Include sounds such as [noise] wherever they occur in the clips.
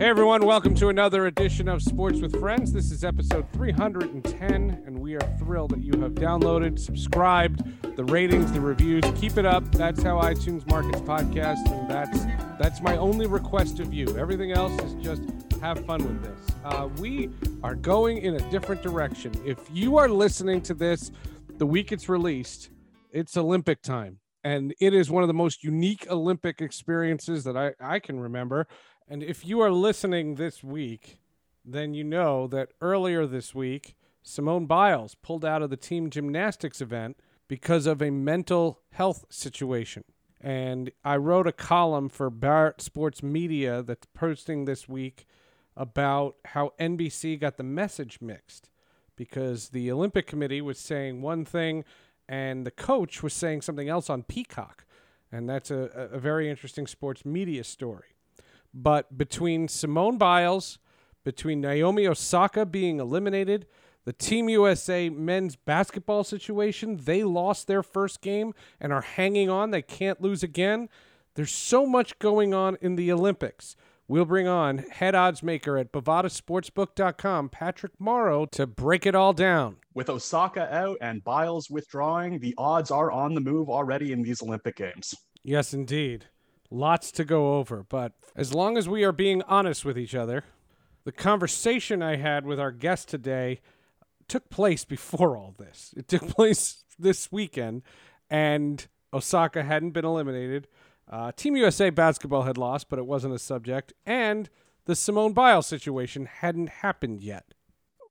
Hey everyone, welcome to another edition of Sports with Friends. This is episode 310, and we are thrilled that you have downloaded, subscribed, the ratings, the reviews. Keep it up. That's how iTunes markets podcasts, and that's that's my only request of you. Everything else is just have fun with this. Uh, we are going in a different direction. If you are listening to this the week it's released, it's Olympic time. And it is one of the most unique Olympic experiences that I, I can remember. And if you are listening this week, then you know that earlier this week, Simone Biles pulled out of the team gymnastics event because of a mental health situation. And I wrote a column for Barrett Sports Media that's posting this week about how NBC got the message mixed because the Olympic Committee was saying one thing and the coach was saying something else on Peacock. And that's a, a very interesting sports media story. But between Simone Biles, between Naomi Osaka being eliminated, the Team USA men's basketball situation, they lost their first game and are hanging on. They can't lose again. There's so much going on in the Olympics. We'll bring on head odds maker at bovadasportsbook.com, Patrick Morrow, to break it all down. With Osaka out and Biles withdrawing, the odds are on the move already in these Olympic Games. Yes, indeed. Lots to go over, but as long as we are being honest with each other, the conversation I had with our guest today took place before all this. It took [laughs] place this weekend, and Osaka hadn't been eliminated. Uh, Team USA basketball had lost, but it wasn't a subject, and the Simone Biles situation hadn't happened yet.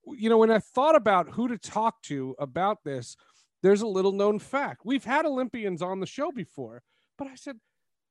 You know, when I thought about who to talk to about this, there's a little known fact. We've had Olympians on the show before, but I said,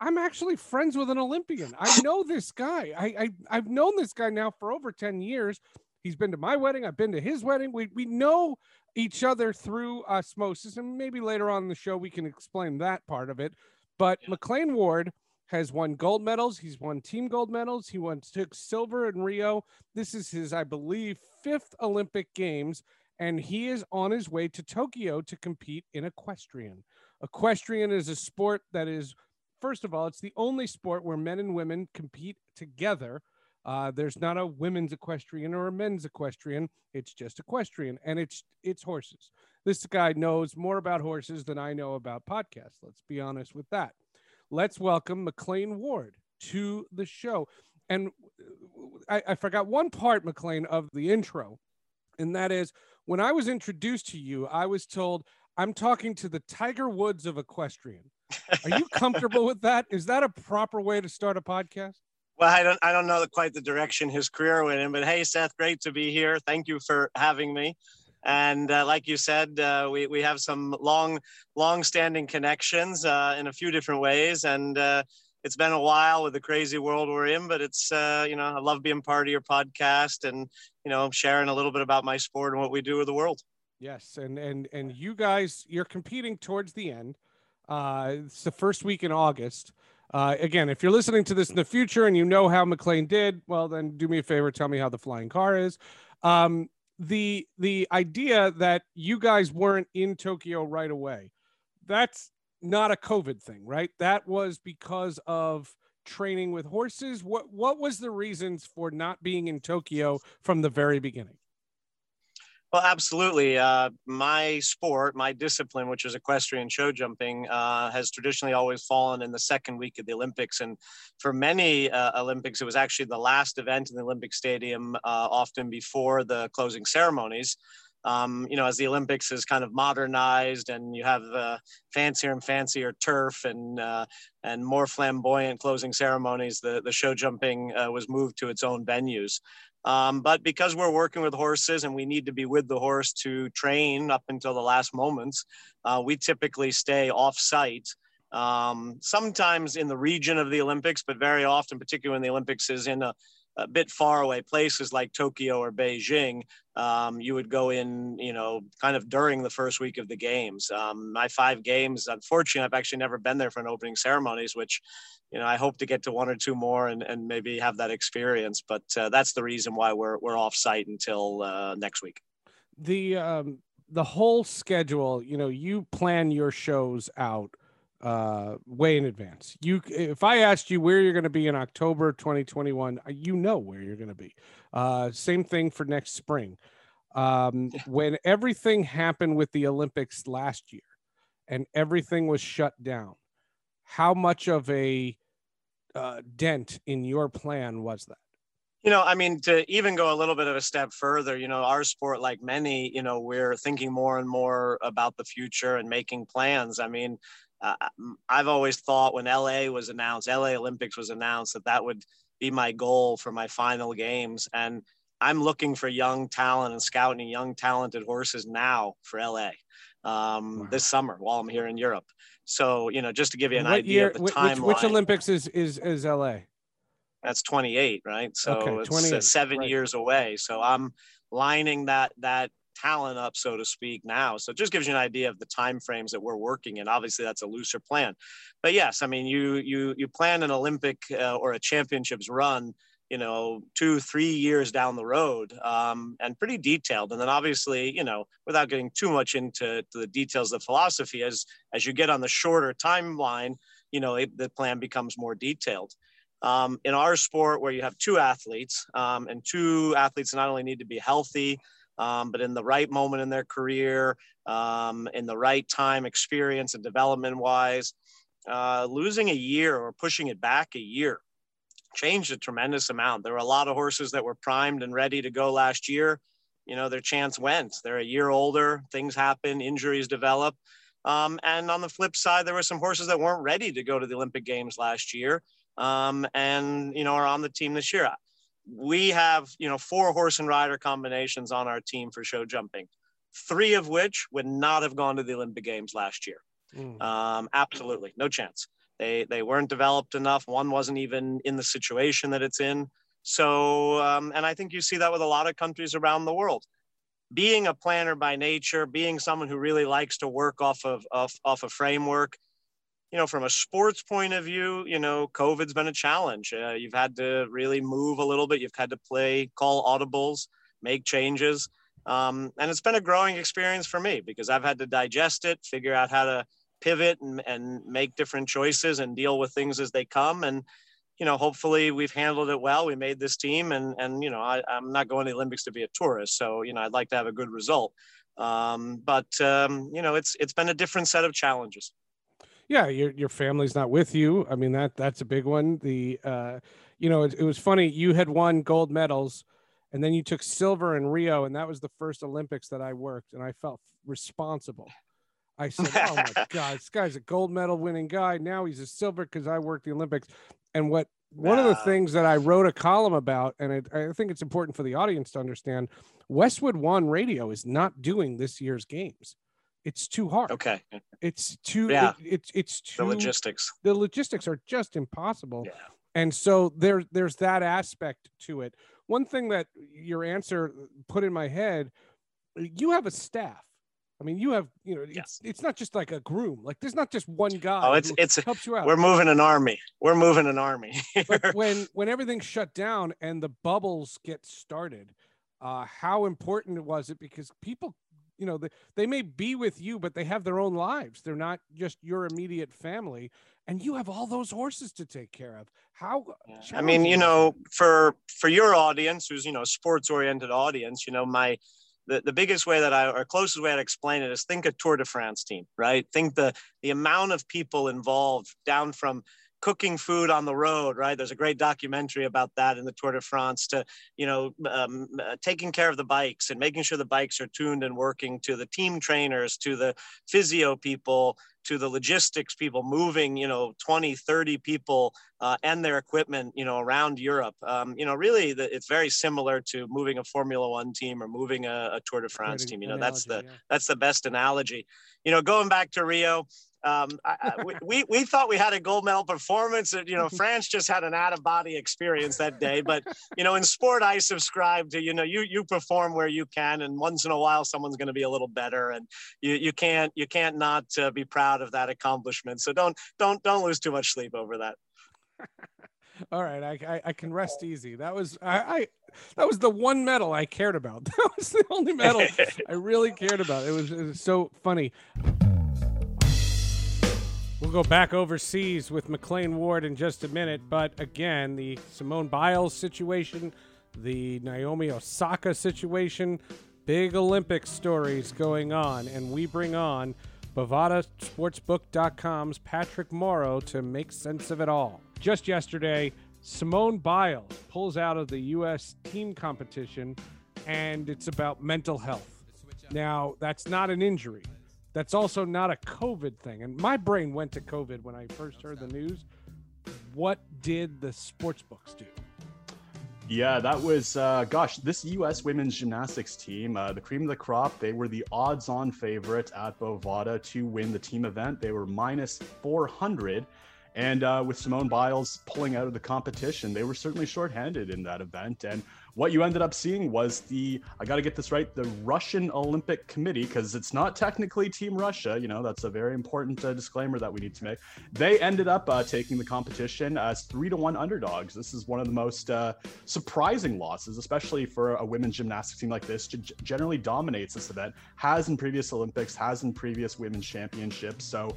I'm actually friends with an Olympian. I [laughs] know this guy. I, I I've known this guy now for over 10 years. He's been to my wedding. I've been to his wedding. We we know each other through osmosis, and maybe later on in the show we can explain that part of it. But yeah. McLain Ward has won gold medals. He's won team gold medals. He won took silver in Rio. This is his, I believe, fifth Olympic Games, and he is on his way to Tokyo to compete in equestrian. Equestrian is a sport that is, first of all, it's the only sport where men and women compete together. Uh, there's not a women's equestrian or a men's equestrian. It's just equestrian, and it's it's horses this guy knows more about horses than I know about podcasts. Let's be honest with that. Let's welcome McLain Ward to the show. And I, I forgot one part, McLain, of the intro, and that is when I was introduced to you, I was told I'm talking to the Tiger Woods of equestrian. Are you comfortable with that? Is that a proper way to start a podcast? Well, I don't I don't know quite the direction his career went in, but hey, Seth, great to be here. Thank you for having me. And uh, like you said, uh, we, we have some long, long standing connections uh, in a few different ways. And uh, it's been a while with the crazy world we're in, but it's, uh, you know, I love being part of your podcast and, you know, sharing a little bit about my sport and what we do with the world. Yes. And, and, and you guys, you're competing towards the end. Uh, it's the first week in August. Uh, again, if you're listening to this in the future and you know how McLain did, well, then do me a favor, tell me how the flying car is. Um, the the idea that you guys weren't in Tokyo right away, that's not a COVID thing, right? That was because of training with horses. What what was the reasons for not being in Tokyo from the very beginning? Well, absolutely. Uh, my sport, my discipline, which is equestrian show jumping, uh, has traditionally always fallen in the second week of the Olympics. And for many uh, Olympics, it was actually the last event in the Olympic Stadium, uh, often before the closing ceremonies. Um, you know, as the Olympics is kind of modernized and you have uh, fancier and fancier turf and uh, and more flamboyant closing ceremonies, the, the show jumping was moved to its own venues. Um, but because we're working with horses and we need to be with the horse to train up until the last moments, uh, we typically stay off site. Um, sometimes in the region of the Olympics, but very often, particularly when the Olympics is in a, a bit far away places like Tokyo or Beijing, um, you would go in, you know, kind of during the first week of the games. Um, my five games, unfortunately, I've actually never been there for an opening ceremonies, which you know, I hope to get to one or two more and, and maybe have that experience. But uh, that's the reason why we're we're off site until uh, next week. The um, the whole schedule, you know, you plan your shows out uh, way in advance. You, if I asked you where you're going to be in October 2021, uh, you know where you're going to be. Uh, same thing for next spring. Um, [laughs] when everything happened with the Olympics last year, and everything was shut down, how much of a uh, dent in your plan was that? You know, I mean, to even go a little bit of a step further, you know, our sport, like many, you know, we're thinking more and more about the future and making plans. I mean, uh, I've always thought when LA was announced, LA Olympics was announced, that that would be my goal for my final games. And I'm looking for young talent and scouting young talented horses now for LA um, wow. this summer while I'm here in Europe. So, you know, just to give you an what idea year, of the which, timeline. Which Olympics is, is, is LA? That's 28, right? So okay, it's uh, seven right. years away. So I'm lining that, that talent up, so to speak, now. So it just gives you an idea of the time frames that we're working in. Obviously, that's a looser plan, but yes, I mean, you you you plan an Olympic uh, or a championships run, you know, two three years down the road, um, and pretty detailed. And then obviously, you know, without getting too much into the details of philosophy, as as you get on the shorter timeline, you know, it, the plan becomes more detailed. Um, in our sport, where you have two athletes, um, and two athletes not only need to be healthy, um, but in the right moment in their career, um, in the right time, experience and development wise, uh, losing a year or pushing it back a year changed a tremendous amount. There were a lot of horses that were primed and ready to go last year. You know, their chance went. They're a year older, things happen, injuries develop. Um, and on the flip side, there were some horses that weren't ready to go to the Olympic Games last year um, and, you know, are on the team this year we have you know four horse and rider combinations on our team for show jumping three of which would not have gone to the olympic games last year. Mm. um, absolutely. No chance. They they weren't developed enough. One wasn't even in the situation that it's in. So um, and i think you see that with a lot of countries around the world. Being a planner by nature being someone who really likes to work off of off, off a framework you know, from a sports point of view, you know, COVID's been a challenge. Uh, you've had to really move a little bit. You've had to play, call audibles, make changes. Um, and it's been a growing experience for me because I've had to digest it, figure out how to pivot and, and make different choices and deal with things as they come. And, you know, hopefully we've handled it well. We made this team and, and, you know, I, am not going to the Olympics to be a tourist. So, you know, I'd like to have a good result. Um, but, um, you know, it's, it's been a different set of challenges yeah your your family's not with you. I mean that that's a big one. The uh you know it, it, was funny you had won gold medals and then you took silver in rio and that was the first olympics that i worked and i felt responsible. I said oh my [laughs] god this guy's a gold medal winning guy. Now he's a silver because i worked the olympics. And what one of the things that i wrote a column about and it, i think it's important for the audience to understand westwood one radio is not doing this year's games it's too hard. Okay. It's too. Yeah. It, it's it's too. The logistics. The logistics are just impossible. Yeah. And so there there's that aspect to it. One thing that your answer put in my head, you have a staff. I mean, you have, you know, yes. it's it's not just like a groom. Like there's not just one guy. Oh, it's it's helps you out. We're moving an army. We're moving an army. [laughs] but when when everything's shut down and the bubbles get started, uh, how important was it? Because people you know they, they may be with you but they have their own lives. They're not just your immediate family and you have all those horses to take care of. How i mean you know for for your audience who's you know sports oriented audience you know my the, the biggest way that I, or closest way I'd explain it is think a Tour de France team, right? Think the the amount of people involved down from cooking food on the road, right? There's a great documentary about that in the Tour de France to, you know, um, uh, taking care of the bikes and making sure the bikes are tuned and working to the team trainers, to the physio people, to the logistics people moving, you know, 20, 30 people uh, and their equipment, you know, around Europe. Um, you know, really the, it's very similar to moving a Formula One team or moving a, a Tour de France team. You know, analogy, that's the, yeah. that's the best analogy. You know, going back to Rio, um, I, we, we thought we had a gold medal performance. You know, [laughs] France just had an out of body experience that day. But you know, in sport, I subscribe to you know you you perform where you can, and once in a while, someone's going to be a little better, and you you can't you can't not uh, be proud of that accomplishment. So don't don't don't lose too much sleep over that. [laughs] All right, I, I, I can rest easy. That was I, I that was the one medal I cared about. [laughs] That was the only medal I really cared about. It was, it was so funny. We'll go back overseas with McLain Ward in just a minute, but again, the Simone Biles situation, the Naomi Osaka situation, big Olympic stories going on, and we bring on BovadaSportsbook.com's Patrick Morrow to make sense of it all. Just yesterday, Simone Biles pulls out of the U.S. team competition, and it's about mental health. Now, that's not an injury. That's also not a COVID thing. And my brain went to COVID when I first heard the news. What did the sports books do? Yeah, that was, uh, gosh, this U.S. women's gymnastics team, uh, the cream of the crop, they were the odds on favorite at Bovada to win the team event. They were minus 400. And uh, with Simone Biles pulling out of the competition, they were certainly shorthanded in that event. And what you ended up seeing was the I got to get this right the Russian Olympic Committee because it's not technically Team Russia. You know that's a very important uh, disclaimer that we need to make. They ended up uh, taking the competition as three to one underdogs. This is one of the most uh, surprising losses, especially for a women's gymnastics team like this. G- generally dominates this event, has in previous Olympics, has in previous women's championships. So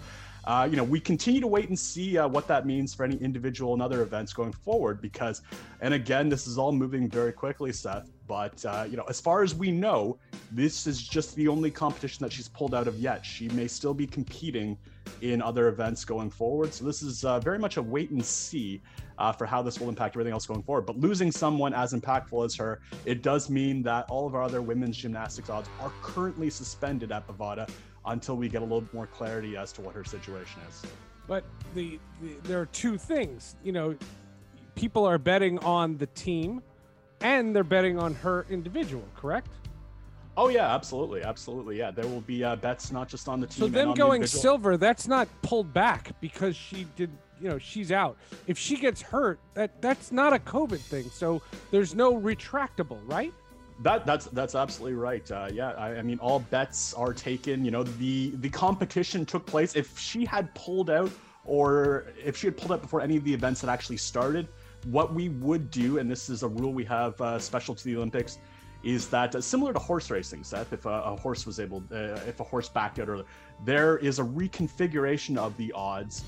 uh, you know, we continue to wait and see uh, what that means for any individual and other events going forward. Because, and again, this is all moving very quickly, Seth. But uh, you know, as far as we know, this is just the only competition that she's pulled out of yet. She may still be competing in other events going forward. So this is uh, very much a wait and see uh, for how this will impact everything else going forward. But losing someone as impactful as her, it does mean that all of our other women's gymnastics odds are currently suspended at Bovada until we get a little more clarity as to what her situation is. But the, the there are two things. You know, people are betting on the team, and they're betting on her individual. Correct? Oh yeah, absolutely, absolutely. Yeah, there will be uh, bets not just on the team. So them going the silver, that's not pulled back because she did. You know, she's out. If she gets hurt, that that's not a COVID thing. So there's no retractable, right? That that's that's absolutely right. Uh, yeah, I, I, mean, all bets are taken. You know, the the competition took place. If she had pulled out, or if she had pulled out before any of the events had actually started, what we would do, and this is a rule we have uh, special to the Olympics, is that uh, similar to horse racing, Seth. If a, a horse was able, uh, if a horse backed out earlier, there is a reconfiguration of the odds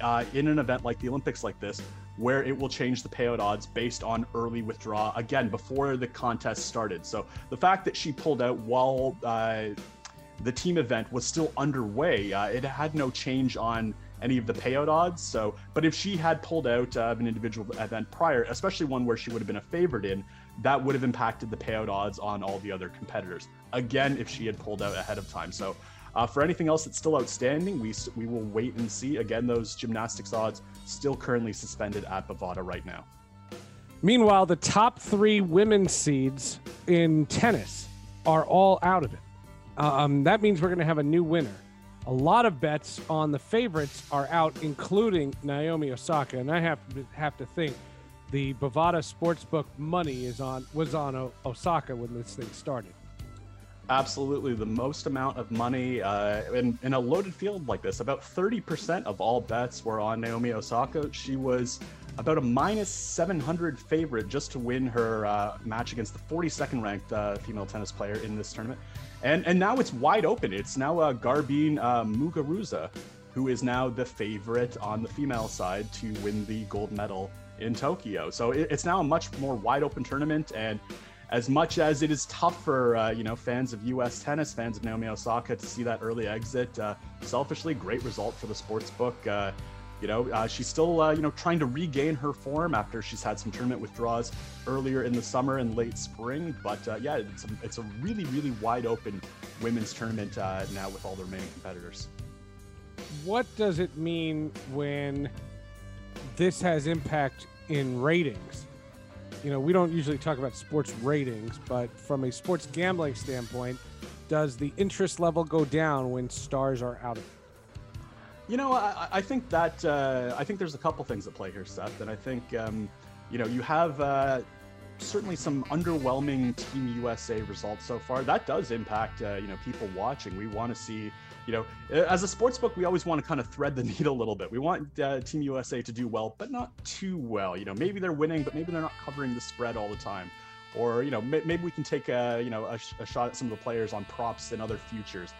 uh, in an event like the Olympics, like this, where it will change the payout odds based on early withdrawal again before the contest started. So the fact that she pulled out while uh, the team event was still underway, uh, it had no change on any of the payout odds. So, but if she had pulled out of an individual event prior, especially one where she would have been a favorite in, that would have impacted the payout odds on all the other competitors. Again, if she had pulled out ahead of time. So uh, for anything else that's still outstanding, we we will wait and see. Again, those gymnastics odds still currently suspended at Bovada right now. Meanwhile, the top three women's seeds in tennis are all out of it. Um, that means we're going to have a new winner. A lot of bets on the favorites are out, including Naomi Osaka, and I have to have to think the Bovada Sportsbook money is on was on o- Osaka when this thing started absolutely the most amount of money uh, in, in a loaded field like this. About 30% of all bets were on Naomi Osaka. She was about a minus 700 favorite just to win her uh, match against the 42nd ranked uh, female tennis player in this tournament. And, and now it's wide open. It's now uh, Garbine uh, Muguruza, who is now the favorite on the female side to win the gold medal in Tokyo. So it, it's now a much more wide open tournament. And as much as it is tough for uh, you know fans of U.S. tennis, fans of Naomi Osaka to see that early exit, uh, selfishly, great result for the sports book. Uh, you know, uh, she's still uh, you know trying to regain her form after she's had some tournament withdrawals earlier in the summer and late spring. But uh, yeah, it's a, it's a really really wide open women's tournament now with all the remaining competitors. What does it mean when this has impact in ratings? You know, we don't usually talk about sports ratings, but from a sports gambling standpoint, does the interest level go down when stars are out of it? You know, I, I think that uh, I think there's a couple things at play here, Seth, and I think um, you know you have uh, certainly some underwhelming Team USA results so far. That does impact uh, you know people watching. We want to see you know, as a sports book, we always want to kind of thread the [laughs] needle a little bit. We want uh, Team USA to do well, but not too well. You know, maybe they're winning, but maybe they're not covering the spread all the time. Or you know, may- maybe we can take a you know a, sh- a shot at some of the players on props and other futures.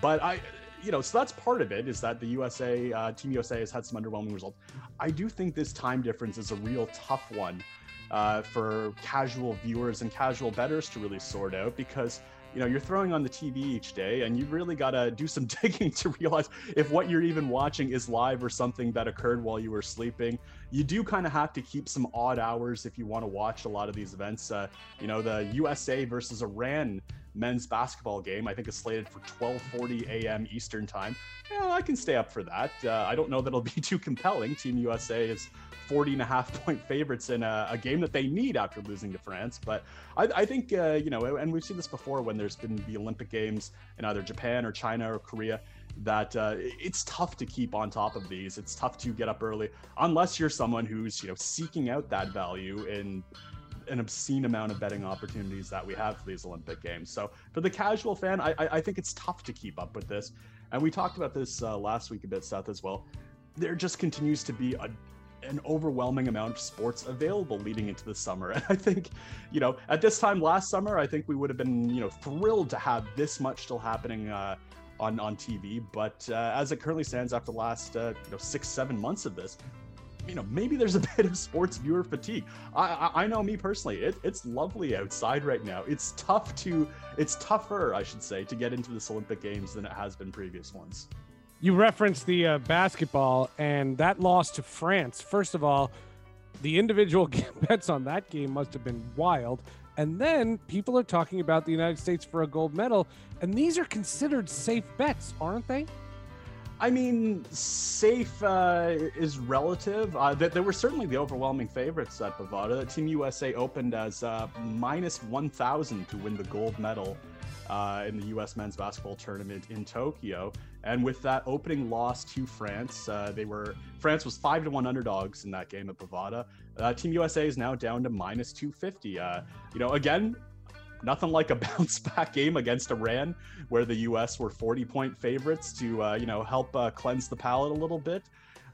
But I, you know, so that's part of it is that the USA, uh, Team USA has had some underwhelming results. I do think this time difference is a real tough one uh, for casual viewers and casual bettors to really sort out because you know you're throwing on the tv each day and you really got to do some [laughs] digging to realize if what you're even watching is live or something that occurred while you were sleeping. You do kind of have to keep some odd hours if you want to watch a lot of these events. Uh, you know the usa versus iran men's basketball game i think is slated for 12:40 a.m eastern time i can stay up for that uh, i don't know that it'll be [laughs] too compelling team usa is 40 and a half point favorites in a, a game that they need after losing to France. But I, I think, uh, you know, and we've seen this before when there's been the Olympic Games in either Japan or China or Korea that uh, it's tough to keep on top of these. It's tough to get up early unless you're someone who's, you know, seeking out that value in an obscene amount of betting opportunities that we have for these Olympic Games. So for the casual fan, I, I think it's tough to keep up with this. And we talked about this uh, last week a bit, Seth, as well. There just continues to be a an overwhelming amount of sports available leading into the summer. [laughs] And I think, you know, at this time last summer, I think we would have been, you know, thrilled to have this much still happening uh, on on TV. But uh, as it currently stands, after the last uh, you know six seven months of this, you know, maybe there's a [laughs] bit of sports viewer fatigue. I, I, I know me personally, it, it's lovely outside right now. It's tough to, it's tougher, I should say, to get into this Olympic Games than it has been previous ones. You referenced the uh, basketball and that loss to France. First of all, the individual [laughs] bets on that game must have been wild. And then people are talking about the United States for a gold medal, and these are considered safe bets, aren't they? I mean, safe uh, is relative. Uh, th- there were certainly the overwhelming favorites at Bovada. Team USA opened as uh, minus 1,000 to win the gold medal uh, in the U.S. men's basketball tournament in Tokyo. And with that opening loss to France, uh, they were France was five to one underdogs in that game at Bovada. Uh, Team USA is now down to minus 250. Uh, you know, again, nothing like a [laughs] bounce back game against Iran, where the U.S. were 40 point favorites to uh, you know help uh, cleanse the palate a little bit.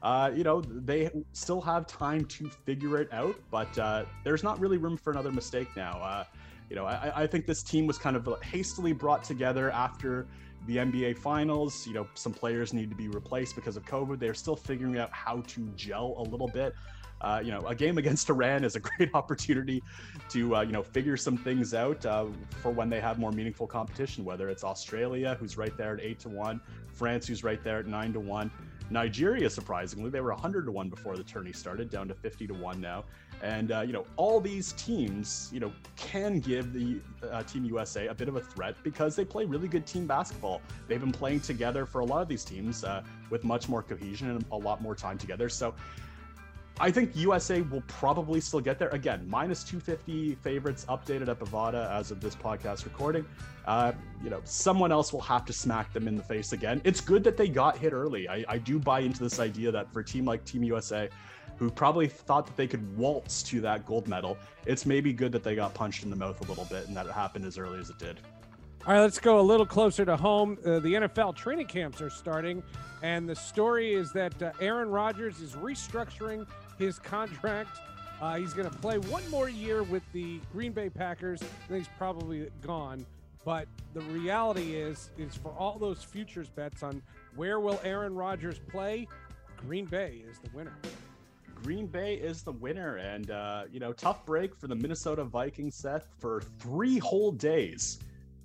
Uh, you know, they still have time to figure it out, but uh, there's not really room for another mistake now. Uh, you know, I, I think this team was kind of hastily brought together after the NBA Finals. You know, some players need to be replaced because of COVID. They're still figuring out how to gel a little bit. Uh, you know, a game [laughs] against Iran is a great [laughs] opportunity to, uh, you know, figure some things out uh, for when they have more meaningful competition, whether it's Australia, who's right there at eight to one, France, who's right there at nine to one. Nigeria, surprisingly, they were 100 to 1 before the tourney started, down to 50 to 1 now. And, uh, you know, all these teams, you know, can give the uh, Team USA a bit of a threat because they play really good team basketball. They've been playing together for a lot of these teams uh, with much more cohesion and a lot more time together. So I think USA will probably still get there. Again, minus 250 favorites updated at Bovada as of this podcast recording. Uh, you know, someone else will have to smack them in the face again. It's good that they got hit early. I, I do buy into this idea that for a team like Team USA, who probably thought that they could waltz to that gold medal, it's maybe good that they got punched in the mouth a little bit and that it happened as early as it did. All right, let's go a little closer to home. Uh, the NFL training camps are starting, and the story is that uh, Aaron Rodgers is restructuring his contract. Uh, he's going to play one more year with the Green Bay Packers. Then he's probably gone. But the reality is, is for all those futures bets on where will Aaron Rodgers play, Green Bay is the winner. Green Bay is the winner, and uh, you know, tough break for the Minnesota Vikings, Seth, for three whole days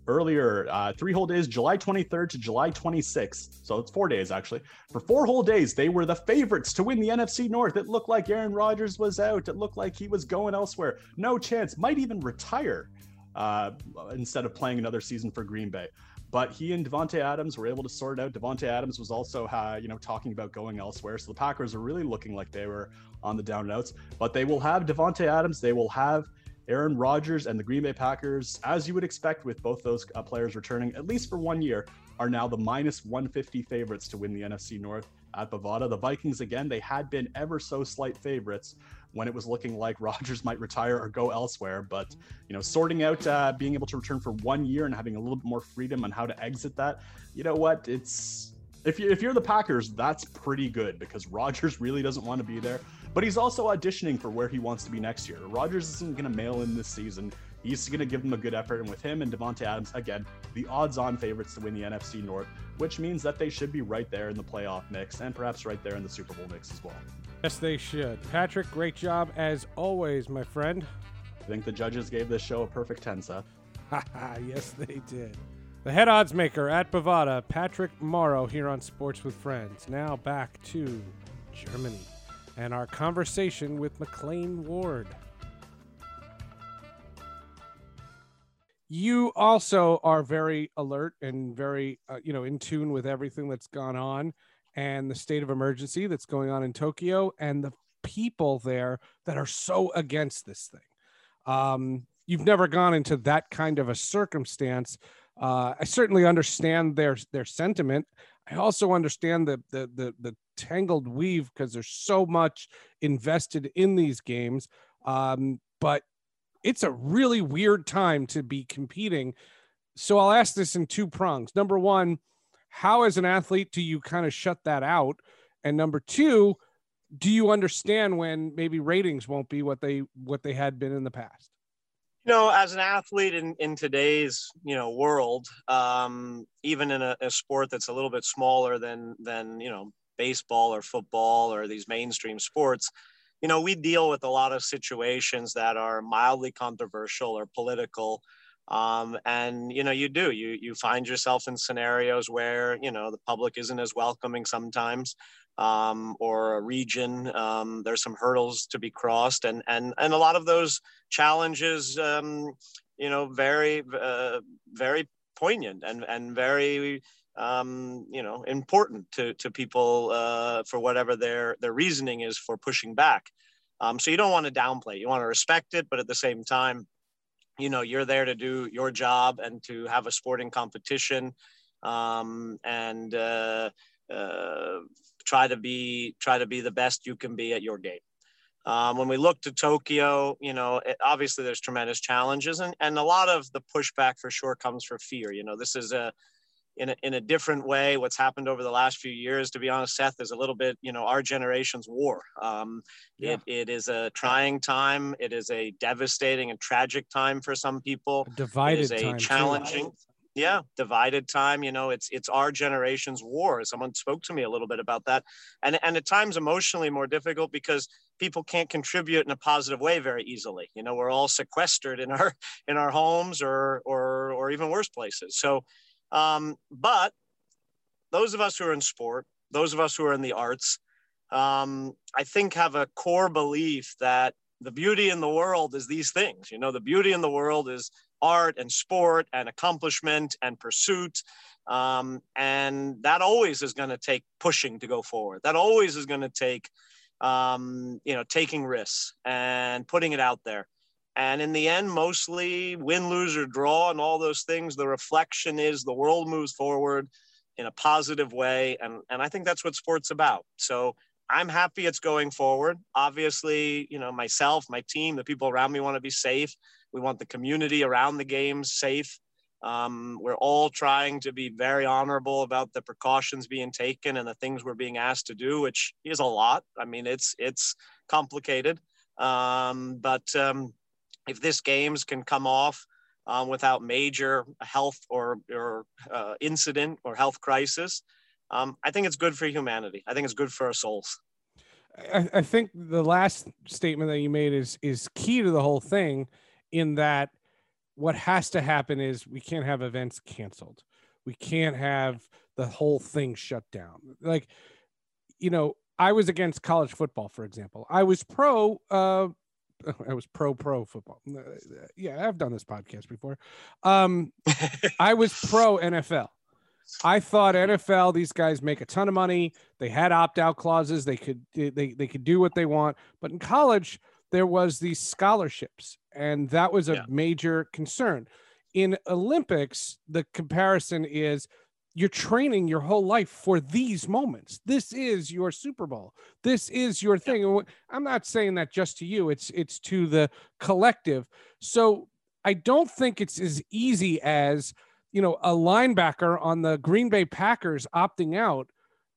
earlier, uh, three whole days, July 23rd to July 26th. So it's four days actually. For four whole days, they were the favorites to win the NFC North. It looked like Aaron Rodgers was out. It looked like he was going elsewhere. No chance. Might even retire uh, instead of playing another season for Green Bay. But he and Davante Adams were able to sort it out. Davante Adams was also, uh, you know, talking about going elsewhere. So the Packers are really looking like they were on the down and outs. But they will have Davante Adams. They will have Aaron Rodgers and the Green Bay Packers, as you would expect with both those uh, players returning, at least for one year, are now the minus 150 favorites to win the NFC North at Bovada. The Vikings, again, they had been ever so slight favorites when it was looking like [laughs] Rodgers might retire or go elsewhere. But, you know, sorting out uh, being able to return for one year and having a little bit more freedom on how to exit that, you know what? It's if you if you're the Packers, that's pretty good because Rodgers [laughs] really doesn't want to be there. But he's also auditioning for where he wants to be next year. Rodgers isn't going to mail in this season He's going to give them a good effort. And with him and Davante Adams, again, the odds on favorites to win the NFC North, which means that they should be right there in the playoff mix and perhaps right there in the Super Bowl mix as well. Yes, they should. Patrick, great job as always, my friend. I think the judges gave this show a perfect 10, Seth. [laughs] yes, they did. The head odds maker at Bovada, Patrick Morrow, here on Sports with Friends. Now back to Germany and our conversation with McLain Ward. You also are very alert and very, uh, you know, in tune with everything that's gone on and the state of emergency that's going on in Tokyo and the people there that are so against this thing. Um, you've never gone into that kind of a circumstance. Uh, I certainly understand their their sentiment. I also understand the the the, the tangled weave because there's so much invested in these games. Um, but it's a really weird time to be competing. So I'll ask this in two prongs. Number one, how as an athlete do you kind of shut that out? And number two, do you understand when maybe ratings won't be what they what they had been in the past? You know, as an athlete in, in today's you know world, um, even in a, a sport that's a little bit smaller than than you know baseball or football or these mainstream sports, you know, we deal with a lot of situations that are mildly controversial or political. Um, and you know, you do you you find yourself in scenarios where you know the public isn't as welcoming sometimes, um, or a region. Um, there's some hurdles to be crossed, and and and a lot of those challenges, um, you know, very uh, very poignant and and very um, you know important to to people uh, for whatever their their reasoning is for pushing back. Um, so you don't want to downplay. It. You want to respect it, but at the same time, you know you're there to do your job and to have a sporting competition um, and uh, uh, try to be try to be the best you can be at your game. Um, when we look to Tokyo, you know, it, obviously there's tremendous challenges, and, and a lot of the pushback for sure comes from fear. You know, this is a in a, in a different way. What's happened over the last few years, to be honest, Seth, is a little bit, you know, our generation's war. Um, yeah. it, it is a trying time. It is a devastating and tragic time for some people. A divided it is a time, challenging. Too. Yeah, divided time. You know, it's it's our generation's war. Someone spoke to me a little bit about that, and and at times emotionally more difficult because people can't contribute in a positive way very easily. You know, we're all sequestered in our in our homes or or or even worse places. So um, but those of us who are in sport, those of us who are in the arts, um, I think have a core belief that the beauty in the world is these things. You know, the beauty in the world is art and sport and accomplishment and pursuit. Um, and that always is going to take pushing to go forward. That always is going to take, um, you know, taking risks and putting it out there. And in the end, mostly win, lose, or draw, and all those things, the reflection is the world moves forward in a positive way. And, and I think that's what sport's about. So I'm happy it's going forward. Obviously, you know, myself, my team, the people around me want to be safe. We want the community around the games safe. Um, we're all trying to be very honorable about the precautions being taken and the things we're being asked to do, which is a lot. I mean, it's it's complicated, um, but um, if this games can come off um, without major health or, or uh, incident or health crisis, um, I think it's good for humanity. I think it's good for our souls. I, I think the last statement that you made is is key to the whole thing, in that what has to happen is we can't have events canceled. We can't have the whole thing shut down. Like, you know, I was against college football, for example. I was pro uh, [laughs] I was pro pro football. Uh, yeah, I've done this podcast before. Um, [laughs] I was pro NFL. I thought NFL, these guys make a ton of money. They had opt out clauses. They could they they could do what they want. But in college, there was these scholarships, and that was a yeah. major concern. In Olympics, the comparison is you're training your whole life for these moments. This is your Super Bowl. This is your thing. I'm not saying that just to you. It's it's to the collective. So I don't think it's as easy as you know a linebacker on the Green Bay Packers opting out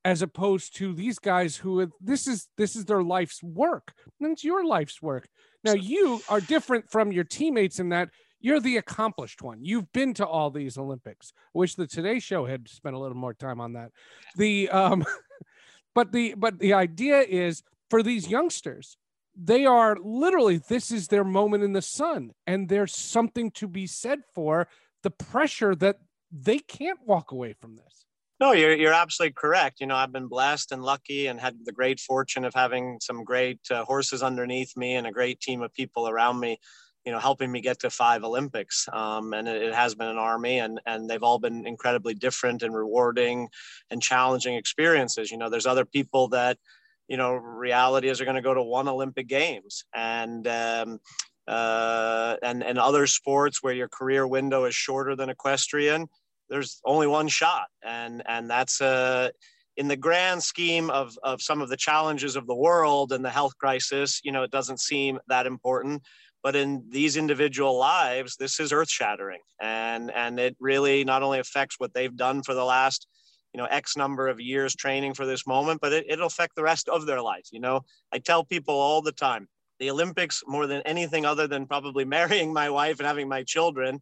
as opposed to these guys who have, this is this is their life's work and it's your life's work now you are different from your teammates in that you're the accomplished one. You've been to all these Olympics. Wish the Today Show had spent a little more time on that. The um, [laughs] but the but the idea is for these youngsters, they are literally this is their moment in the sun, and there's something to be said for the pressure that they can't walk away from this. No, you're you're absolutely correct. You know, I've been blessed and lucky, and had the great fortune of having some great uh, horses underneath me and a great team of people around me. You know, helping me get to five Olympics, um, and it, it, has been an army, and and they've all been incredibly different and rewarding and challenging experiences. You know, there's other people that, you know, reality is are going to go to one Olympic Games, and um, uh, and and other sports where your career window is shorter than equestrian there's only one shot. And and that's uh in the grand scheme of of some of the challenges of the world and the health crisis you know it doesn't seem that important but in these individual lives this is earth shattering and and it really not only affects what they've done for the last you know x number of years training for this moment but it, it'll affect the rest of their life you know i tell people all the time the olympics more than anything other than probably [laughs] marrying my wife and having my children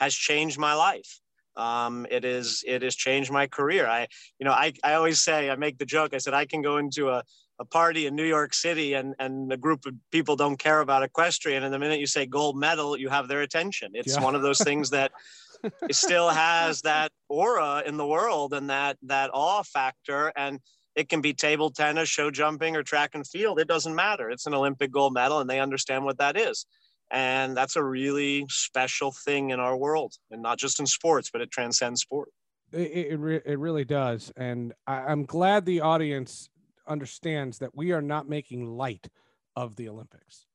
has changed my life um, it is it has changed my career. I you know I, I always say I make the joke. I said I can go into a, a party in New York City and and a group of people don't care about equestrian, and the minute you say gold medal, you have their attention. It's yeah. one of those things that [laughs] still has that aura in the world and that that awe factor and it can be table tennis show jumping or track and field. It doesn't matter. It's an olympic gold medal and they understand what that is. And that's a really special thing in our world and not just in sports but it transcends sport. It, it, it really does. And I, i'm glad the audience understands that we are not making light of the olympics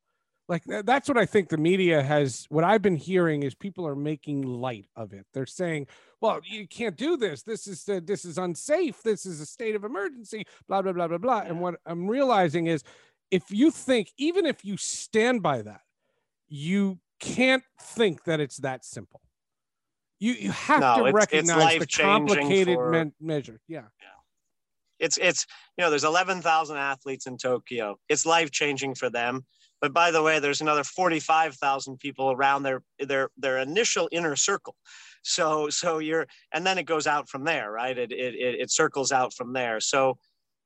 like that's what i think the media has what i've been hearing is people are making light of it they're saying well you can't do this this is uh, this is unsafe this is a state of emergency blah blah blah blah blah and what i'm realizing is if you think even if you stand by that you can't think that it's that simple. You you have no, to it's, recognize it's the complicated for, me- measure. Yeah. yeah. It's it's you know there's 11,000 athletes in Tokyo. It's life changing for them. But by the way, there's another 45,000 people around their their their initial inner circle. So so you're and then it goes out from there, right? It it it circles out from there. So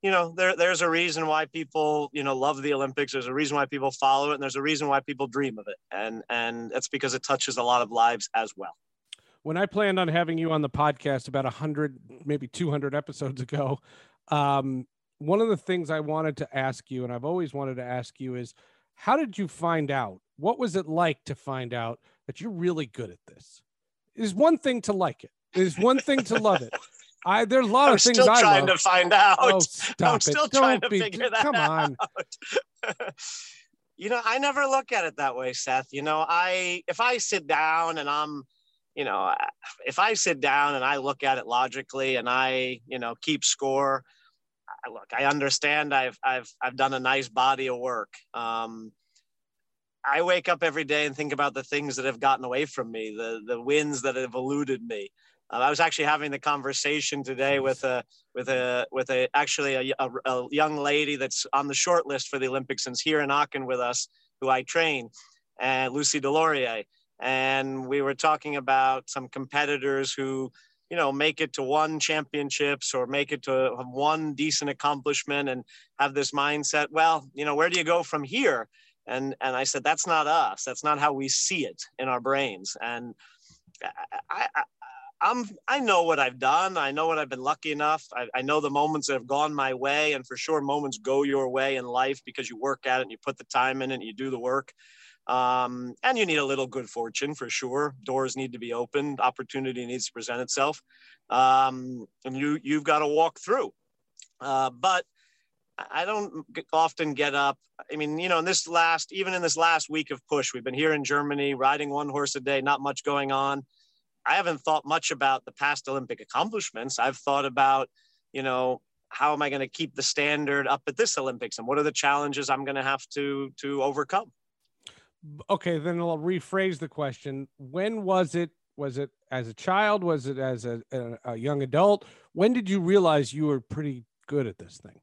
you know, there, there's a reason why people, you know, love the Olympics. There's a reason why people follow it, and there's a reason why people dream of it, and and that's because it touches a lot of lives as well. When I planned on having you on the podcast about hundred, maybe 200 episodes ago, um, one of the things I wanted to ask you, and I've always wanted to ask you, is how did you find out? What was it like to find out that you're really good at this? It is one thing to like it. It is one thing to love it. I there's a lot of things I'm of things still I trying love. to find out. Oh, stop I'm still it. trying Don't to be, figure that come on. [laughs] you know, I never look at it that way, Seth. You know, I if I sit down and I'm, you know, if I sit down and I look at it logically and I, you know, keep score. Look, I understand. I've I've I've done a nice body of work. Um, I wake up every day and think about the things that have gotten away from me, the the wins that have eluded me. Uh, I was actually having the conversation today with a with a with a actually a, a, a, young lady that's on the short list for the Olympics and's here in Aachen with us, who I train, and Lucy Deslauriers. And we were talking about some competitors who, you know, make it to one championships or make it to one decent accomplishment and have this mindset. Well, you know, where do you go from here? And and I said that's not us. That's not how we see it in our brains. And I, I, I'm I know what I've done. I know what I've been lucky enough. I, I, know the moments that have gone my way, and for sure, moments go your way in life because you work at it and you put the time in it and you do the work. Um, and you need a little good fortune for sure. Doors need to be opened. Opportunity needs to present itself, um, and you you've got to walk through. Uh, but I don't often get up. I mean, you know, in this last, even in this last week of push, we've been here in Germany riding one horse a day, not much going on. I haven't thought much about the past Olympic accomplishments. I've thought about, you know, how am I going to keep the standard up at this Olympics, and what are the challenges I'm going to have to to overcome? Okay, then I'll rephrase the question. When was it? Was it as a child? Was it as a, a, a young adult? When did you realize you were pretty good at this thing?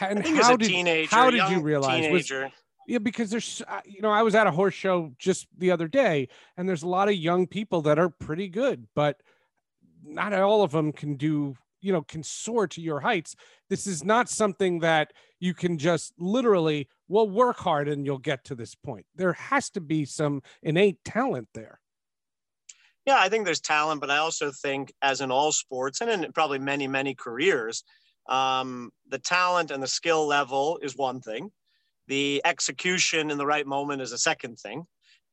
And how did teenager, how did you realize? Was, Yeah, because there's, uh, you know, I was at a horse show just the other day, and there's a lot of young people that are pretty good, but not all of them can do, you know, can soar to your heights. This is not something that you can just literally, well, work hard and you'll get to this point. There has to be some innate talent there. Yeah, I think there's talent, but I also think, as in all sports and in probably many, many careers, um, the talent and the skill level is one thing. The execution in the right moment is a second thing.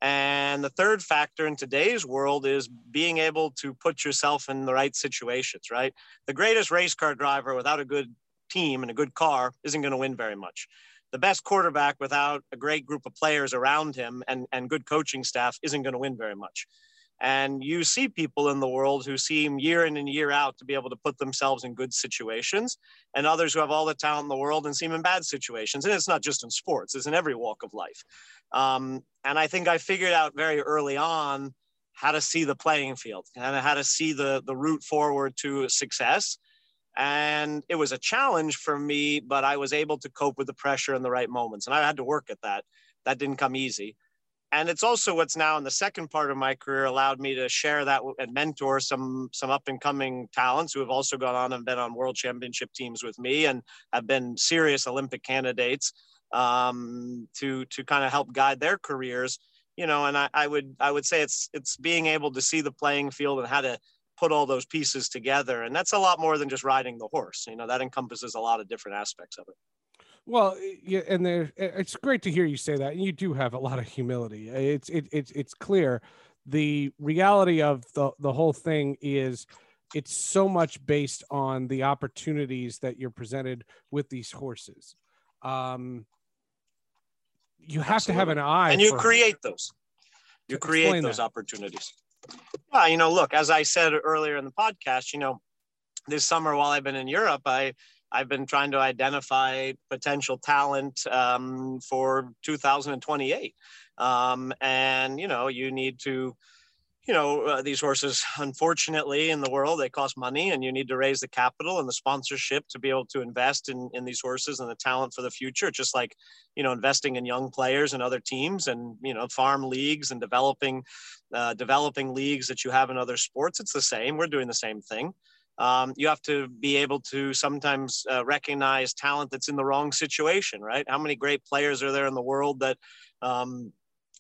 And the third factor in today's world is being able to put yourself in the right situations, right? The greatest race car driver without a good team and a good car isn't going to win very much. The best quarterback without a great group of players around him and, and good coaching staff isn't going to win very much. And you see people in the world who seem year in and year out to be able to put themselves in good situations, and others who have all the talent in the world and seem in bad situations. And it's not just in sports, it's in every walk of life. Um, and I think I figured out very early on how to see the playing field and how to see the, the route forward to success. And it was a challenge for me, but I was able to cope with the pressure in the right moments. And I had to work at that. That didn't come easy and it's also what's now in the second part of my career allowed me to share that and mentor some some up and coming talents who have also gone on and been on world championship teams with me and have been serious Olympic candidates um, to to kind of help guide their careers. You know, and I, I would I would say it's it's being able to see the playing field and how to put all those pieces together, and that's a lot more than just riding the horse. You know, that encompasses a lot of different aspects of it. Well, yeah, and there, it's great to hear you say that, and you do have a lot of humility. It's it, it's it's clear. The reality of the the whole thing is, it's so much based on the opportunities that you're presented with these horses. Um, you have Absolutely. to have an eye, and you for, create those. You create those that. opportunities. Well, you know, look, as I said earlier in the podcast, you know, this summer while I've been in Europe, I I've been trying to identify potential talent um, for 2028. Um, and, you know, you need to, you know, uh, these horses, unfortunately, in the world, they cost money and you need to raise the capital and the sponsorship to be able to invest in, in these horses and the talent for the future, just like, you know, investing in young players and other teams and, you know, farm leagues and developing, uh, developing leagues that you have in other sports. It's the same. We're doing the same thing um, you have to be able to sometimes uh, recognize talent that's in the wrong situation, right? How many great players are there in the world that, um,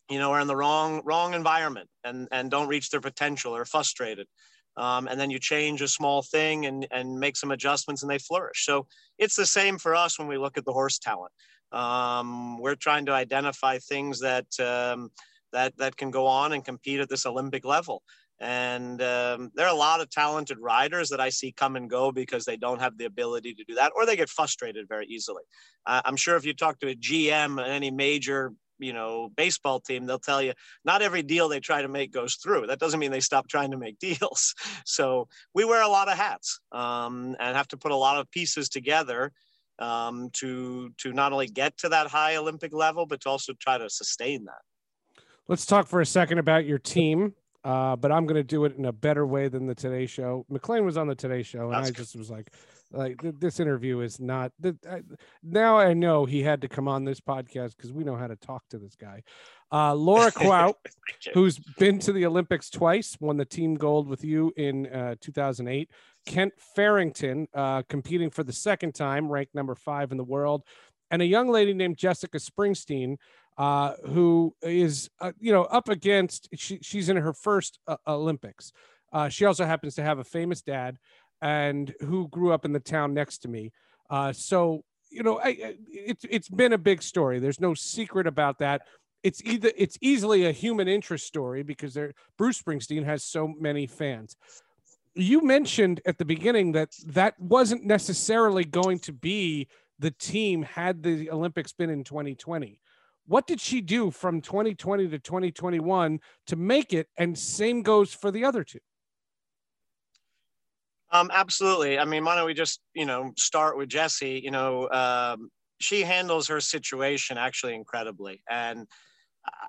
you know, are in the wrong wrong environment and and don't reach their potential or frustrated, um, and then you change a small thing and and make some adjustments and they flourish. So it's the same for us when we look at the horse talent. Um, we're trying to identify things that um, that that can go on and compete at this Olympic level. And um, there are a lot of talented riders that I see come and go because they don't have the ability to do that, or they get frustrated very easily. Uh, I'm sure if you talk to a GM at any major you know baseball team they'll tell you not every deal they try to make goes through that doesn't mean they stop trying to make [laughs] deals so we wear a lot of hats um, and have to put a lot of pieces together um, to to not only get to that high olympic level but to also try to sustain that let's talk for a second about your team uh, but I'm going to do it in a better way than the Today Show. McLain was on the Today Show, and That's I just was like, like th- this interview is not. I, now I know he had to come on this podcast because we know how to talk to this guy. Uh, Laura [laughs] Kraut, who's been to the Olympics twice, won the team gold with you in uh, 2008. Kent Farrington, uh, competing for the second time, ranked number five in the world, and a young lady named Jessica Springsteen, uh, who is uh, you know up against she, she's in her first uh, Olympics. Uh, she also happens to have a famous dad, and who grew up in the town next to me. Uh, so you know, I, it's it's been a big story. There's no secret about that. It's either it's easily a human interest story because there Bruce Springsteen has so many fans. You mentioned at the beginning that that wasn't necessarily going to be the team had the Olympics been in 2020 what did she do from 2020 to 2021 to make it? And same goes for the other two. Um, absolutely. I mean, why don't we just, you know, start with Jesse? You know, um, she handles her situation actually incredibly. And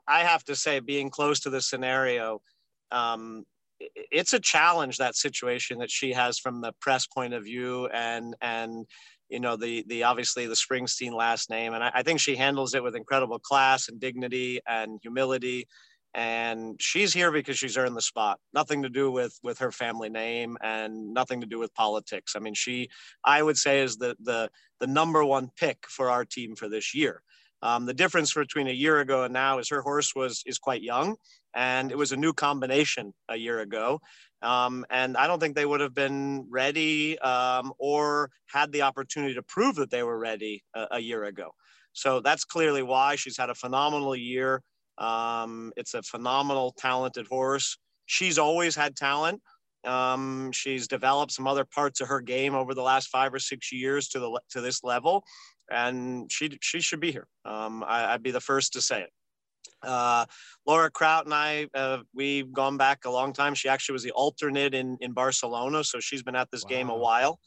I have to say, being close to the scenario, um, it's a challenge that situation that she has from the press point of view and and you know the the obviously the Springsteen last name, and I, I think she handles it with incredible class and dignity and humility. And she's here because she's earned the spot. Nothing to do with with her family name and nothing to do with politics. I mean, she I would say is the the the number one pick for our team for this year. Um, the difference between a year ago and now is her horse was is quite young, and it was a new combination a year ago. Um, and I don't think they would have been ready um, or had the opportunity to prove that they were ready a, a, year ago. So that's clearly why she's had a phenomenal year. Um, it's a phenomenal, talented horse. She's always had talent. Um, she's developed some other parts of her game over the last five or six years to the to this level, and she she should be here. Um, I, would be the first to say it. Uh, Laura Kraut and I, uh, we've gone back a long time. She actually was the alternate in, in Barcelona, so she's been at this wow. game a while.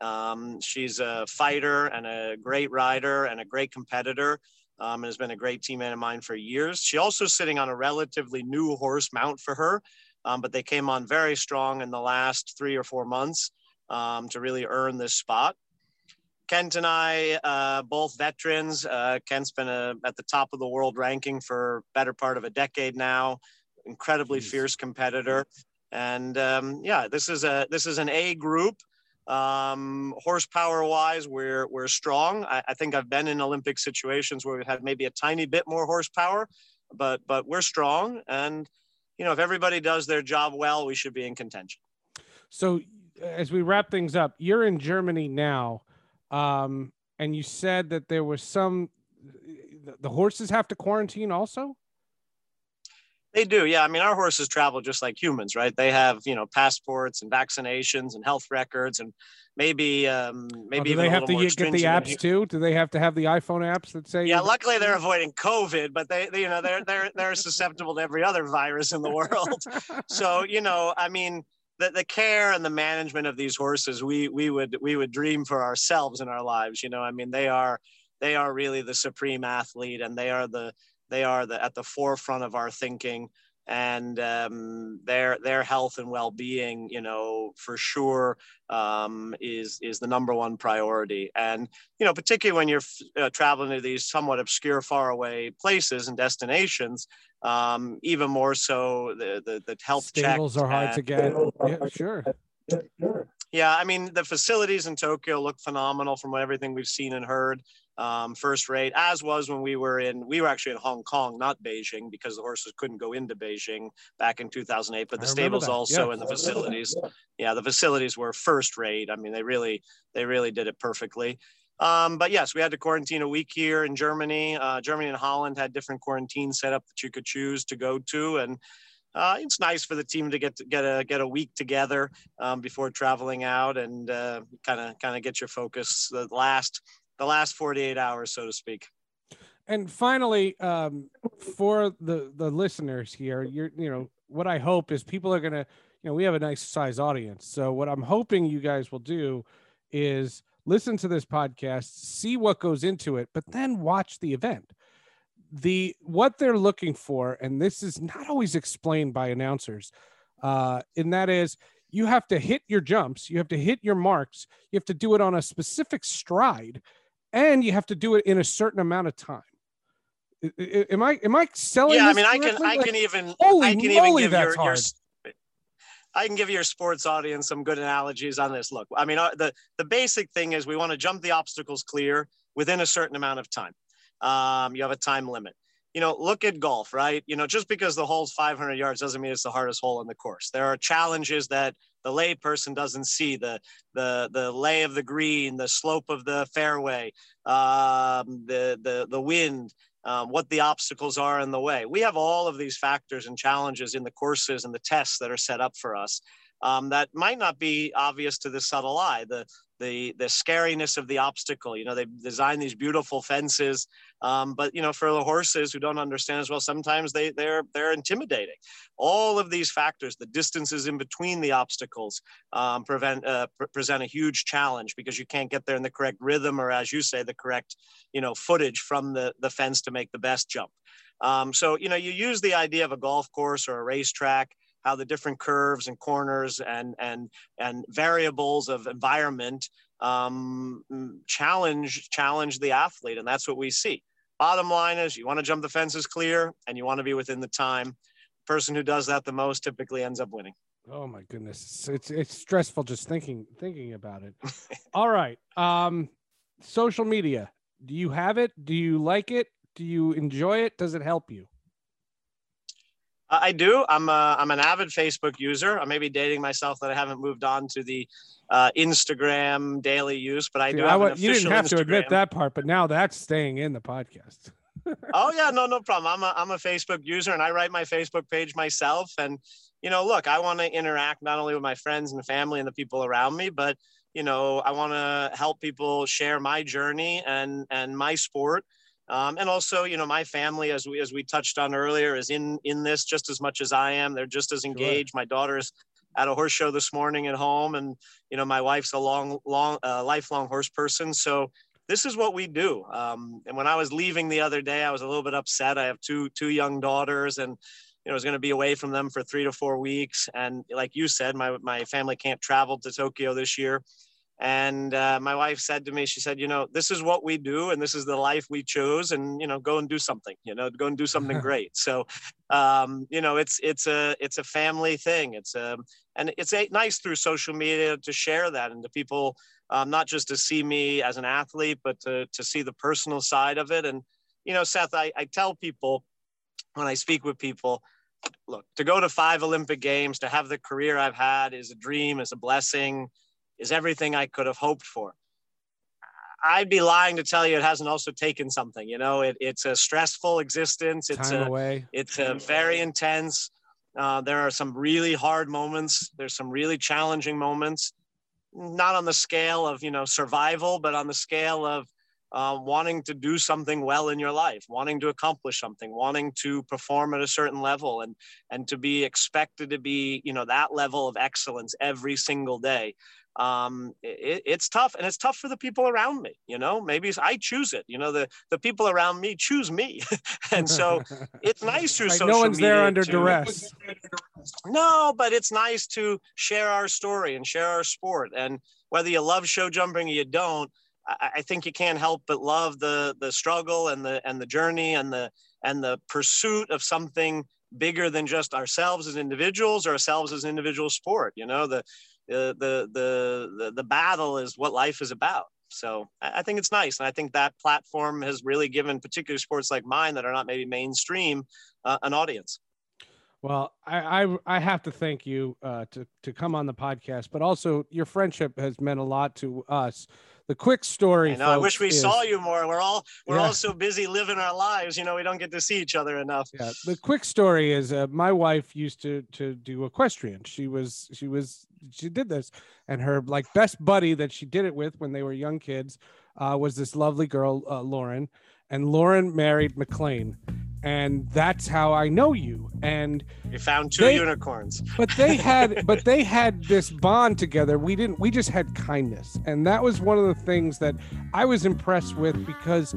Um, she's a fighter and a great rider and a great competitor. Um, and has been a great teammate of mine for years. She also sitting on a relatively new horse mount for her, um, but they came on very strong in the last three or four months um, to really earn this spot. Kent and I, uh, both veterans. Uh, Kent's been a, at the top of the world ranking for better part of a decade now. Incredibly Jeez. fierce competitor, and um, yeah, this is a this is an A group. Um, horsepower wise, we're we're strong. I, I think I've been in Olympic situations where we've had maybe a tiny bit more horsepower, but but we're strong, and you know if everybody does their job well, we should be in contention. So as we wrap things up, you're in Germany now. Um, and you said that there was some the horses have to quarantine also? They do yeah. I mean our horses travel just like humans right? They have you know passports and vaccinations and health records and maybe um maybe oh, do they have to get the apps too? Do they have to have the iphone apps that say yeah luckily they're avoiding covid but they, they you know they're they're they're [laughs] susceptible to every other virus in the world. [laughs] So you know i mean the, the care and the management of these horses we we would we would dream for ourselves in our lives you know i mean they are they are really the supreme athlete and they are the they are the at the forefront of our thinking and um, their their health and well-being, you know, for sure um, is is the number one priority. And you know, particularly when you're uh, traveling to these somewhat obscure, faraway places and destinations, um, even more so the the, the health stables are hard to get. Yeah, sure. Yeah, I mean the facilities in Tokyo look phenomenal from everything we've seen and heard um, first rate, as was when we were in, we were actually in Hong Kong, not Beijing, because the horses couldn't go into Beijing back in 2008. But the stables also yeah. and the facilities, yeah, the facilities were first rate. I mean, they really, they really did it perfectly. Um, but yes, we had to quarantine a week here in Germany. Uh, Germany and Holland had different quarantine setup that you could choose to go to, and uh, it's nice for the team to get to get a get a week together um, before traveling out and kind of kind of get your focus. The last the last 48 hours, so to speak. And finally, um, for the the listeners here, you're you know what I hope is people are gonna you know we have a nice size audience, so what I'm hoping you guys will do is listen to this podcast, see what goes into it, but then watch the event. The what they're looking for, and this is not always explained by announcers, uh, and that is you have to hit your jumps, you have to hit your marks, you have to do it on a specific stride and you have to do it in a certain amount of time. Am I am I selling? Yeah, I mean, I can I can even I can moly, even give your, your, I can give your sports audience some good analogies on this. Look, I mean, uh, the the basic thing is we want to jump the obstacles clear within a certain amount of time. Um, you have a time limit. You know, look at golf, right? You know, just because the hole's 500 yards doesn't mean it's the hardest hole in the course. There are challenges that the lay person doesn't see the the the lay of the green, the slope of the fairway, um, the the the wind, um, what the obstacles are in the way. We have all of these factors and challenges in the courses and the tests that are set up for us um, that might not be obvious to the subtle eye. The the the scariness of the obstacle. You know, they design these beautiful fences, um, but you know, for the horses who don't understand as well, sometimes they they're they're intimidating. All of these factors, the distances in between the obstacles, um, prevent uh, pr- present a huge challenge because you can't get there in the correct rhythm or, as you say, the correct you know footage from the the fence to make the best jump. Um, so you know, you use the idea of a golf course or a racetrack how the different curves and corners and and and variables of environment um, challenge challenge the athlete, and that's what we see. Bottom line is, you want to jump the fences clear, and you want to be within the time. The person who does that the most typically ends up winning. Oh my goodness, it's it's, stressful just thinking thinking about it. [laughs] All right, um, social media. Do you have it? Do you like it? Do you enjoy it? Does it help you? I do. I'm a, I'm an avid Facebook user. I may be dating myself that I haven't moved on to the uh, Instagram daily use, but I See, do I have wa- an you didn't have to admit that part, but now that's staying in the podcast. [laughs] oh yeah, no, no problem. I'm a I'm a Facebook user, and I write my Facebook page myself. And you know, look, I want to interact not only with my friends and family and the people around me, but you know, I want to help people share my journey and and my sport. Um, and also, you know, my family, as we as we touched on earlier, is in in this just as much as I am. They're just as engaged. My daughter's at a horse show this morning at home, and you know, my wife's a long, long, uh, lifelong horse person. So this is what we do. Um, and when I was leaving the other day, I was a little bit upset. I have two two young daughters, and you know, I was going to be away from them for three to four weeks. And like you said, my my family can't travel to Tokyo this year. And uh, my wife said to me, she said, you know, this is what we do, and this is the life we chose, and you know, go and do something. You know, go and do something [laughs] great. So, um, you know, it's it's a it's a family thing. It's a and it's a, nice through social media to share that and to people um, not just to see me as an athlete, but to, to see the personal side of it. And, you know, Seth, I, I tell people when I speak with people, look, to go to five Olympic Games, to have the career I've had is a dream, is a blessing, is everything I could have hoped for. I'd be lying to tell you it hasn't also taken something. You know, it, it's a stressful existence. It's Time a, away. it's a very intense. Uh, there are some really hard moments. There's some really challenging moments not on the scale of you know survival but on the scale of uh, wanting to do something well in your life wanting to accomplish something wanting to perform at a certain level and and to be expected to be you know that level of excellence every single day um, it, it's tough and it's tough for the people around me you know maybe i choose it you know the the people around me choose me [laughs] and so [laughs] it's nice through Like, social no one's there under to- duress. no, but it's nice to share our story and share our sport. And whether you love show jumping or you don't, I, I think you can't help but love the the struggle and the and the journey and the and the pursuit of something bigger than just ourselves as individuals or ourselves as an individual sport. You know, the the the the battle is what life is about. So I I think it's nice, and I think that platform has really given particular sports like mine that are not maybe mainstream uh, an audience. Well, I, I I have to thank you uh, to to come on the podcast, but also your friendship has meant a lot to us. The quick story. I know. I wish we is- saw you more. We're all we're Yeah. all so busy living our lives. You know, we don't get to see each other enough. Yeah, the quick story is uh, my wife used to to do equestrian. She was she was she did this, and her like best buddy that she did it with when they were young kids uh, was this lovely girl uh, Lauren, and Lauren married McLain, and that's how I know you. And You found two They- unicorns. [laughs] but they had [laughs] but they had this bond together we didn't we just had kindness and that was one of the things that i was impressed with because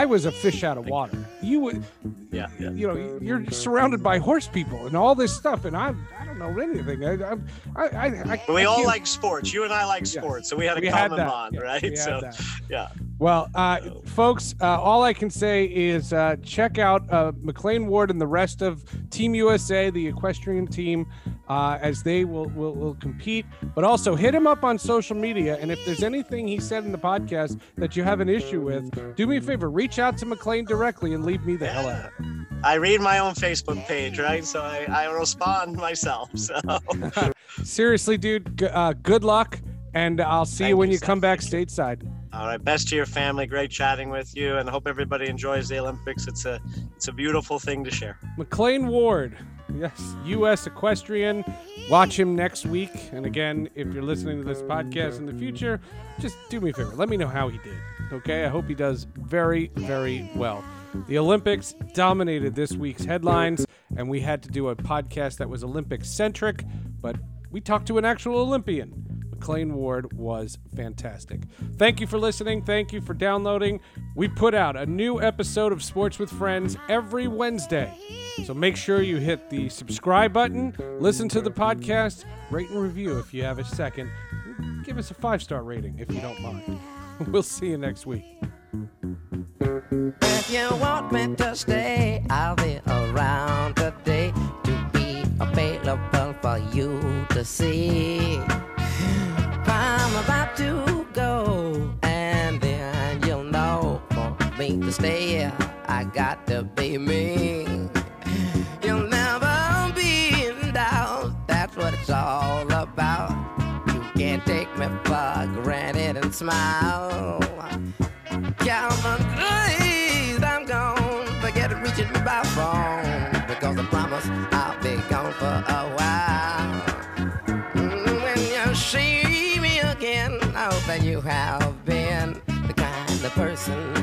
i was a fish out of water you would Yeah, yeah. you know you're surrounded by horse people and all this stuff and i i don't know anything i i i, I, I we I all can't- like sports. You and I like Yes. sports, so we had a we had common that, bond, yeah, right? we had so that. yeah. Well, uh, folks, uh, all I can say is uh, check out uh, McLain Ward and the rest of Team USA, the equestrian team, uh, as they will, will will compete. But also hit him up on social media, and if there's anything he said in the podcast that you have an issue with, do me a favor, reach out to McLain directly and leave me the hell out. I read my own Facebook page, right? So I, I respond myself. [laughs] So [laughs] Seriously, dude, uh, good luck, and I'll see you when you, you come back stateside. all right, best to your family. Great chatting with you, and hope everybody enjoys the Olympics. It's a it's a beautiful thing to share. McLain Ward, yes, U.S. equestrian. Watch him next week. And again, if you're listening to this podcast in the future, just do me a favor. Let me know how he did. Okay, I hope he does very, very well. The Olympics dominated this week's headlines, and we had to do a podcast that was Olympic centric, but we talked to an actual Olympian. McLain Ward was fantastic. Thank you for listening. Thank you for downloading. We put out a new episode of Sports with Friends every Wednesday. So make sure you hit the subscribe button, listen to the podcast, rate and review if you have a second. Give us a five star rating if you don't mind. [laughs] We'll see you next week. If you want me to stay, I'll be around today to be available for you to see. I'm about to go, and then you'll know for me to stay. I got to be me. You'll never be in doubt. That's what it's all about. You can't take me for granted and smile. Calvin, please, I'm gone. Forget it reaching me by phone see